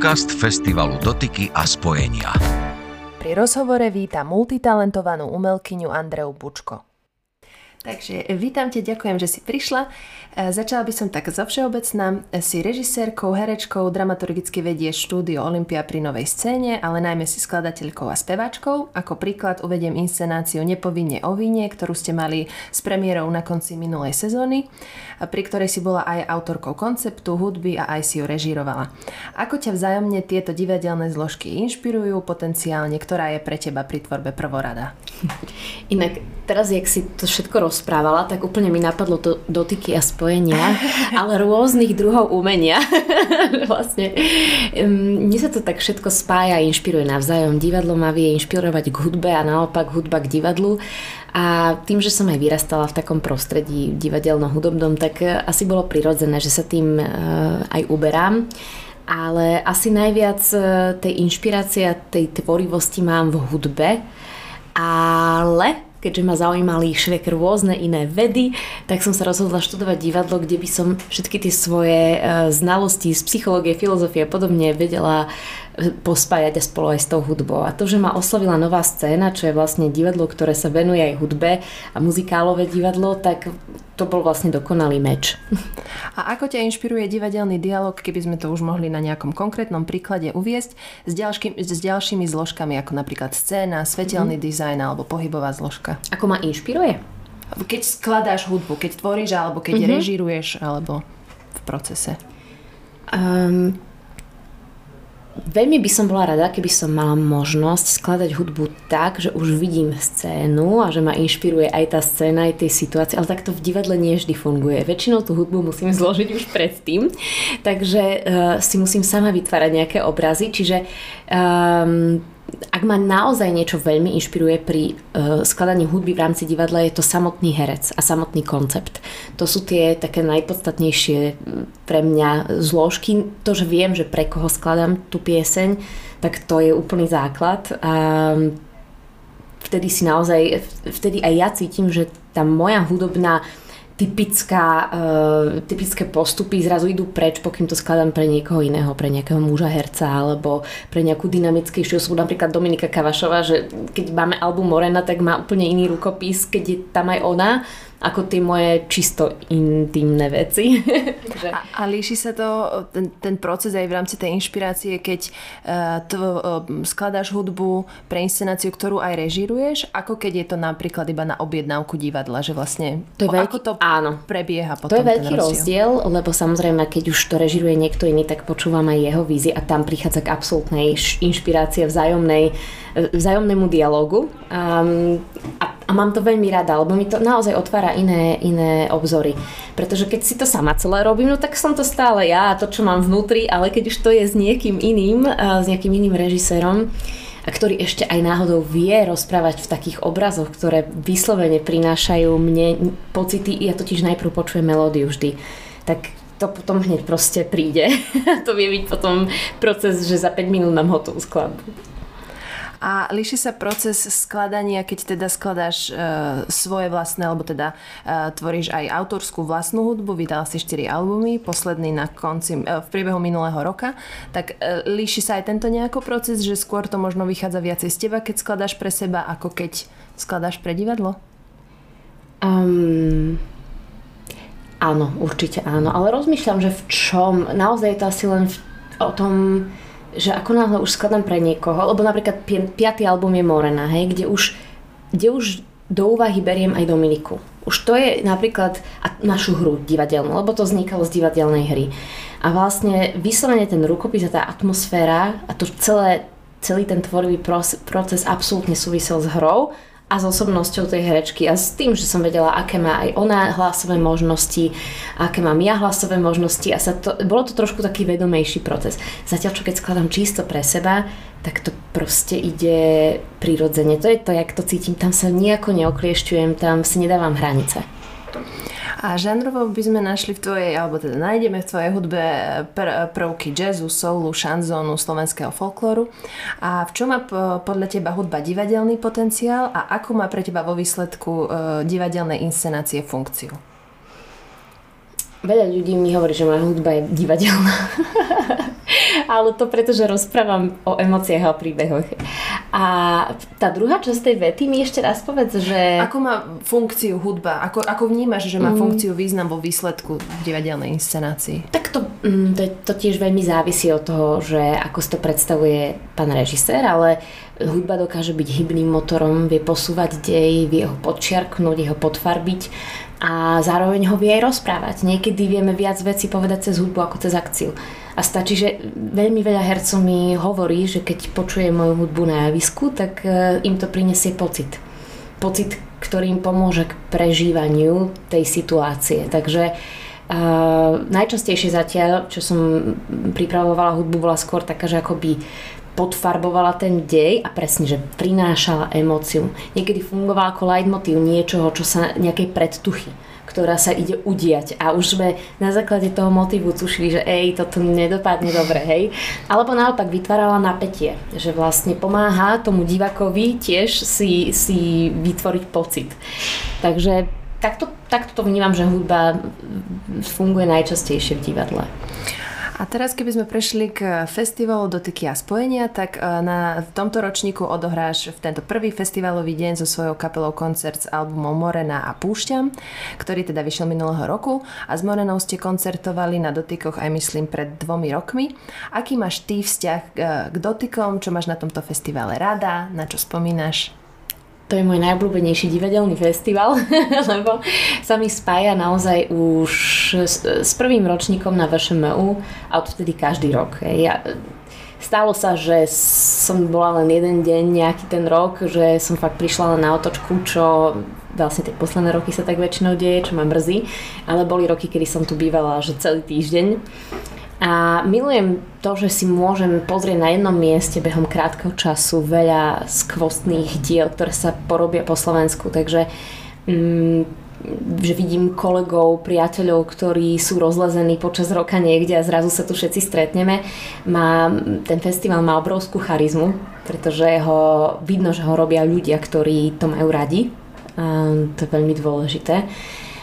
Podcast festivalu Dotyky a spojenia. Pri rozhovore víta multitalentovanú umelkyňu Andreu Bučko. Takže vítam ťa, ďakujem, že si prišla. E, začala by som tak zo všeobecná. Si režisérkou, herečkou, dramaturgicky vedieš štúdio Olympia pri novej scéne, ale najmä si skladateľkou a speváčkou. Ako príklad uvediem inscenáciu Nepovinne o víne, ktorú ste mali s premiérou na konci minulej sezóny, pri ktorej si bola aj autorkou konceptu, hudby a aj si ju režírovala. Ako ťa vzájomne tieto divadelné zložky inšpirujú potenciálne, ktorá je pre teba pri tvorbe prvorada? Inak teraz, jak si to všetko rozprávala, tak úplne mi napadlo to dotyky a spojenia, ale rôznych druhov umenia. vlastne mne sa to tak všetko spája a inšpiruje navzájom. Divadlo ma vie inšpirovať k hudbe a naopak hudba k divadlu. A tým, že som aj vyrastala v takom prostredí divadelno-hudobnom, tak e, asi bolo prirodzené, že sa tým e, aj uberám ale asi najviac e, tej inšpirácie a tej tvorivosti mám v hudbe, ale keďže ma zaujímali všeliek rôzne iné vedy, tak som sa rozhodla študovať divadlo, kde by som všetky tie svoje e, znalosti z psychológie, filozofie a podobne vedela pospájať a spolu aj s tou hudbou. A to, že ma oslovila nová scéna, čo je vlastne divadlo, ktoré sa venuje aj hudbe a muzikálové divadlo, tak to bol vlastne dokonalý meč. A ako ťa inšpiruje divadelný dialog, keby sme to už mohli na nejakom konkrétnom príklade uviesť, s, ďalším, s ďalšími zložkami, ako napríklad scéna, svetelný mm. dizajn alebo pohybová zložka? Ako ma inšpiruje? Keď skladáš hudbu, keď tvoríš, alebo keď mm-hmm. režiruješ, alebo v procese. Um, Veľmi by som bola rada, keby som mala možnosť skladať hudbu tak, že už vidím scénu a že ma inšpiruje aj tá scéna, aj tej situácie, ale tak to v divadle nie vždy funguje. Väčšinou tú hudbu musím zložiť už predtým, takže uh, si musím sama vytvárať nejaké obrazy, čiže um, ak ma naozaj niečo veľmi inšpiruje pri uh, skladaní hudby v rámci divadla, je to samotný herec a samotný koncept. To sú tie také najpodstatnejšie pre mňa zložky. To, že viem, že pre koho skladám tú pieseň, tak to je úplný základ. A vtedy si naozaj, vtedy aj ja cítim, že tá moja hudobná typická, uh, typické postupy zrazu idú preč, pokým to skladám pre niekoho iného, pre nejakého muža herca alebo pre nejakú dynamickejšiu sú napríklad Dominika Kavašová, že keď máme album Morena, tak má úplne iný rukopis, keď je tam aj ona ako tie moje čisto intimné veci. a, a líši sa to, ten, ten proces aj v rámci tej inšpirácie, keď uh, to, uh, skladáš hudbu pre inscenáciu, ktorú aj režiruješ, ako keď je to napríklad iba na objednávku divadla, že vlastne to je veľký, ako to áno. prebieha potom To je veľký rozdiel. rozdiel, lebo samozrejme, keď už to režiruje niekto iný, tak počúvam aj jeho vízie a tam prichádza k absolútnej inšpirácie vzájomnej, vzájomnému dialogu. Um, a a mám to veľmi rada, lebo mi to naozaj otvára iné, iné obzory. Pretože keď si to sama celé robím, no tak som to stále ja to, čo mám vnútri, ale keď už to je s niekým iným, s nejakým iným režisérom, ktorý ešte aj náhodou vie rozprávať v takých obrazoch, ktoré vyslovene prinášajú mne pocity, ja totiž najprv počujem melódiu vždy, tak to potom hneď proste príde. to vie byť potom proces, že za 5 minút mám hotovú skladbu. A líši sa proces skladania, keď teda skladáš uh, svoje vlastné, alebo teda uh, tvoríš aj autorskú vlastnú hudbu, vydala si 4 albumy, posledný na konci, uh, v priebehu minulého roka, tak uh, líši sa aj tento nejako proces, že skôr to možno vychádza viacej z teba, keď skladáš pre seba, ako keď skladáš pre divadlo? Um, áno, určite áno, ale rozmýšľam, že v čom, naozaj je to asi len v, o tom, že ako náhle už skladám pre niekoho, lebo napríklad pi- piatý album je Morena, hej, kde už, kde už do úvahy beriem aj Dominiku. Už to je napríklad našu hru divadelnú, lebo to vznikalo z divadelnej hry. A vlastne vyslovene ten rukopis a tá atmosféra a to celé, celý ten tvorivý proces absolútne súvisel s hrou a s osobnosťou tej herečky a s tým, že som vedela, aké má aj ona hlasové možnosti, aké mám ja hlasové možnosti a sa to, bolo to trošku taký vedomejší proces. Zatiaľ, čo keď skladám čisto pre seba, tak to proste ide prirodzene. To je to, jak to cítim. Tam sa nejako neokliešťujem, tam si nedávam hranice. A žánrovo by sme našli v tvojej, alebo teda nájdeme v tvojej hudbe pr- prvky jazzu, soulu, šanzónu, slovenského folklóru. A v čom má podľa teba hudba divadelný potenciál a ako má pre teba vo výsledku uh, divadelnej inscenácie funkciu? Veľa ľudí mi hovorí, že moja hudba je divadelná. ale to preto, že rozprávam o emóciách a príbehoch. A tá druhá časť tej vety mi ešte raz povedz, že... Ako má funkciu hudba? Ako, ako vnímaš, že má mm. funkciu význam vo výsledku v divadelnej inscenácii? Tak to, mm, to, to tiež veľmi závisí od toho, že ako si to predstavuje pán režisér, ale hudba dokáže byť hybným motorom, vie posúvať dej, vie ho podčiarknúť, ho podfarbiť a zároveň ho vie aj rozprávať. Niekedy vieme viac veci povedať cez hudbu ako cez akciu. A stačí, že veľmi veľa hercov mi hovorí, že keď počuje moju hudbu na javisku, tak e, im to prinesie pocit. Pocit, ktorý im pomôže k prežívaniu tej situácie. Takže uh, najčastejšie zatiaľ, čo som pripravovala hudbu, bola skôr taká, že akoby podfarbovala ten dej a presne, že prinášala emóciu. Niekedy fungovala ako leitmotiv niečoho, čo sa nejakej predtuchy ktorá sa ide udiať a už sme na základe toho motivu tušili, že ej, toto nedopadne dobre, hej. Alebo naopak vytvárala napätie, že vlastne pomáha tomu divakovi tiež si, si vytvoriť pocit. Takže takto, takto to vnímam, že hudba funguje najčastejšie v divadle. A teraz, keby sme prešli k festivalu Dotyky a spojenia, tak e, na, v tomto ročníku odohráš v tento prvý festivalový deň so svojou kapelou koncert s albumom Morena a Púšťam, ktorý teda vyšiel minulého roku a s Morenou ste koncertovali na dotykoch aj myslím pred dvomi rokmi. Aký máš ty vzťah k, k dotykom, čo máš na tomto festivale rada, na čo spomínaš? To je môj najobľúbenejší divadelný festival, lebo sa mi spája naozaj už s, s prvým ročníkom na VŠMU a odtedy každý rok. Ja, stalo sa, že som bola len jeden deň nejaký ten rok, že som fakt prišla len na otočku, čo vlastne tie posledné roky sa tak väčšinou deje, čo ma mrzí, ale boli roky, kedy som tu bývala že celý týždeň. A milujem to, že si môžem pozrieť na jednom mieste behom krátkeho času veľa skvostných diel, ktoré sa porobia po Slovensku. Takže mm, že vidím kolegov, priateľov, ktorí sú rozlezení počas roka niekde a zrazu sa tu všetci stretneme. Má, ten festival má obrovskú charizmu, pretože ho, vidno, že ho robia ľudia, ktorí to majú radi. A to je veľmi dôležité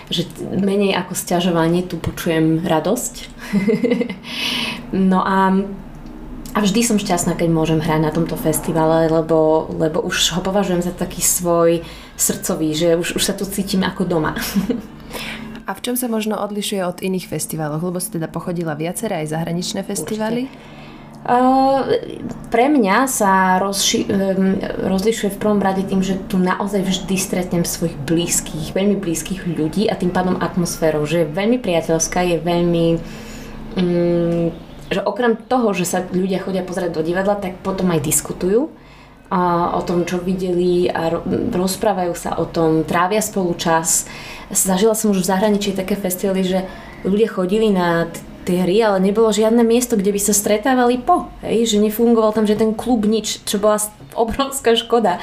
že menej ako sťažovanie tu počujem radosť. no a a vždy som šťastná, keď môžem hrať na tomto festivale, lebo, lebo už ho považujem za taký svoj srdcový, že už, už sa tu cítim ako doma. A v čom sa možno odlišuje od iných festivalov? Lebo si teda pochodila viaceré aj zahraničné festivaly? Určite. Uh, pre mňa sa rozši- um, rozlišuje v prvom rade tým, že tu naozaj vždy stretnem svojich blízkych, veľmi blízkych ľudí a tým pádom atmosférou, že je veľmi priateľská, je veľmi... Um, že okrem toho, že sa ľudia chodia pozrieť do divadla, tak potom aj diskutujú a o tom, čo videli a rozprávajú sa o tom, trávia spolu čas. Zažila som už v zahraničí také festivaly, že ľudia chodili na tej hry, ale nebolo žiadne miesto, kde by sa stretávali po. Hej? Že nefungoval tam ten klub, nič, čo bola obrovská škoda.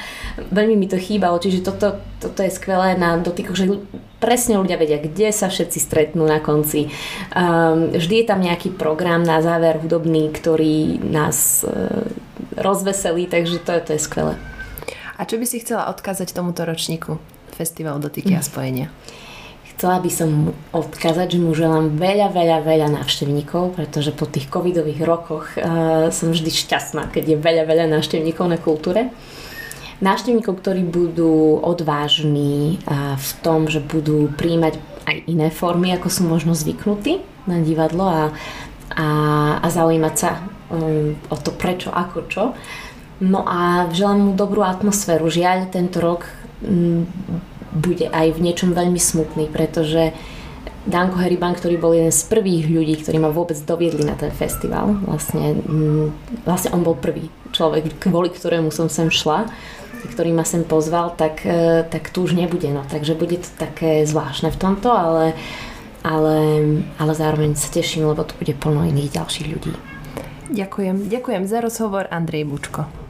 Veľmi mi to chýbalo, čiže toto, toto je skvelé na dotykoch, že presne ľudia vedia, kde sa všetci stretnú na konci. Um, vždy je tam nejaký program na záver hudobný, ktorý nás uh, rozveselí, takže to, to je skvelé. A čo by si chcela odkázať tomuto ročníku Festival dotyky a spojenia? Chcela by som mu odkázať, že mu želám veľa, veľa, veľa návštevníkov, pretože po tých covidových rokoch uh, som vždy šťastná, keď je veľa, veľa návštevníkov na kultúre. Návštevníkov, ktorí budú odvážni uh, v tom, že budú príjmať aj iné formy, ako sú možno zvyknutí na divadlo a, a, a zaujímať sa um, o to prečo, ako čo. No a želám mu dobrú atmosféru. Žiaľ, tento rok um, bude aj v niečom veľmi smutný, pretože Danko Heriban, ktorý bol jeden z prvých ľudí, ktorí ma vôbec doviedli na ten festival, vlastne, mm, vlastne on bol prvý človek, kvôli ktorému som sem šla, ktorý ma sem pozval, tak, e, tak tu už nebude. No. Takže bude to také zvláštne v tomto, ale, ale, ale zároveň sa teším, lebo tu bude plno iných ďalších ľudí. Ďakujem. Ďakujem za rozhovor Andrej Bučko.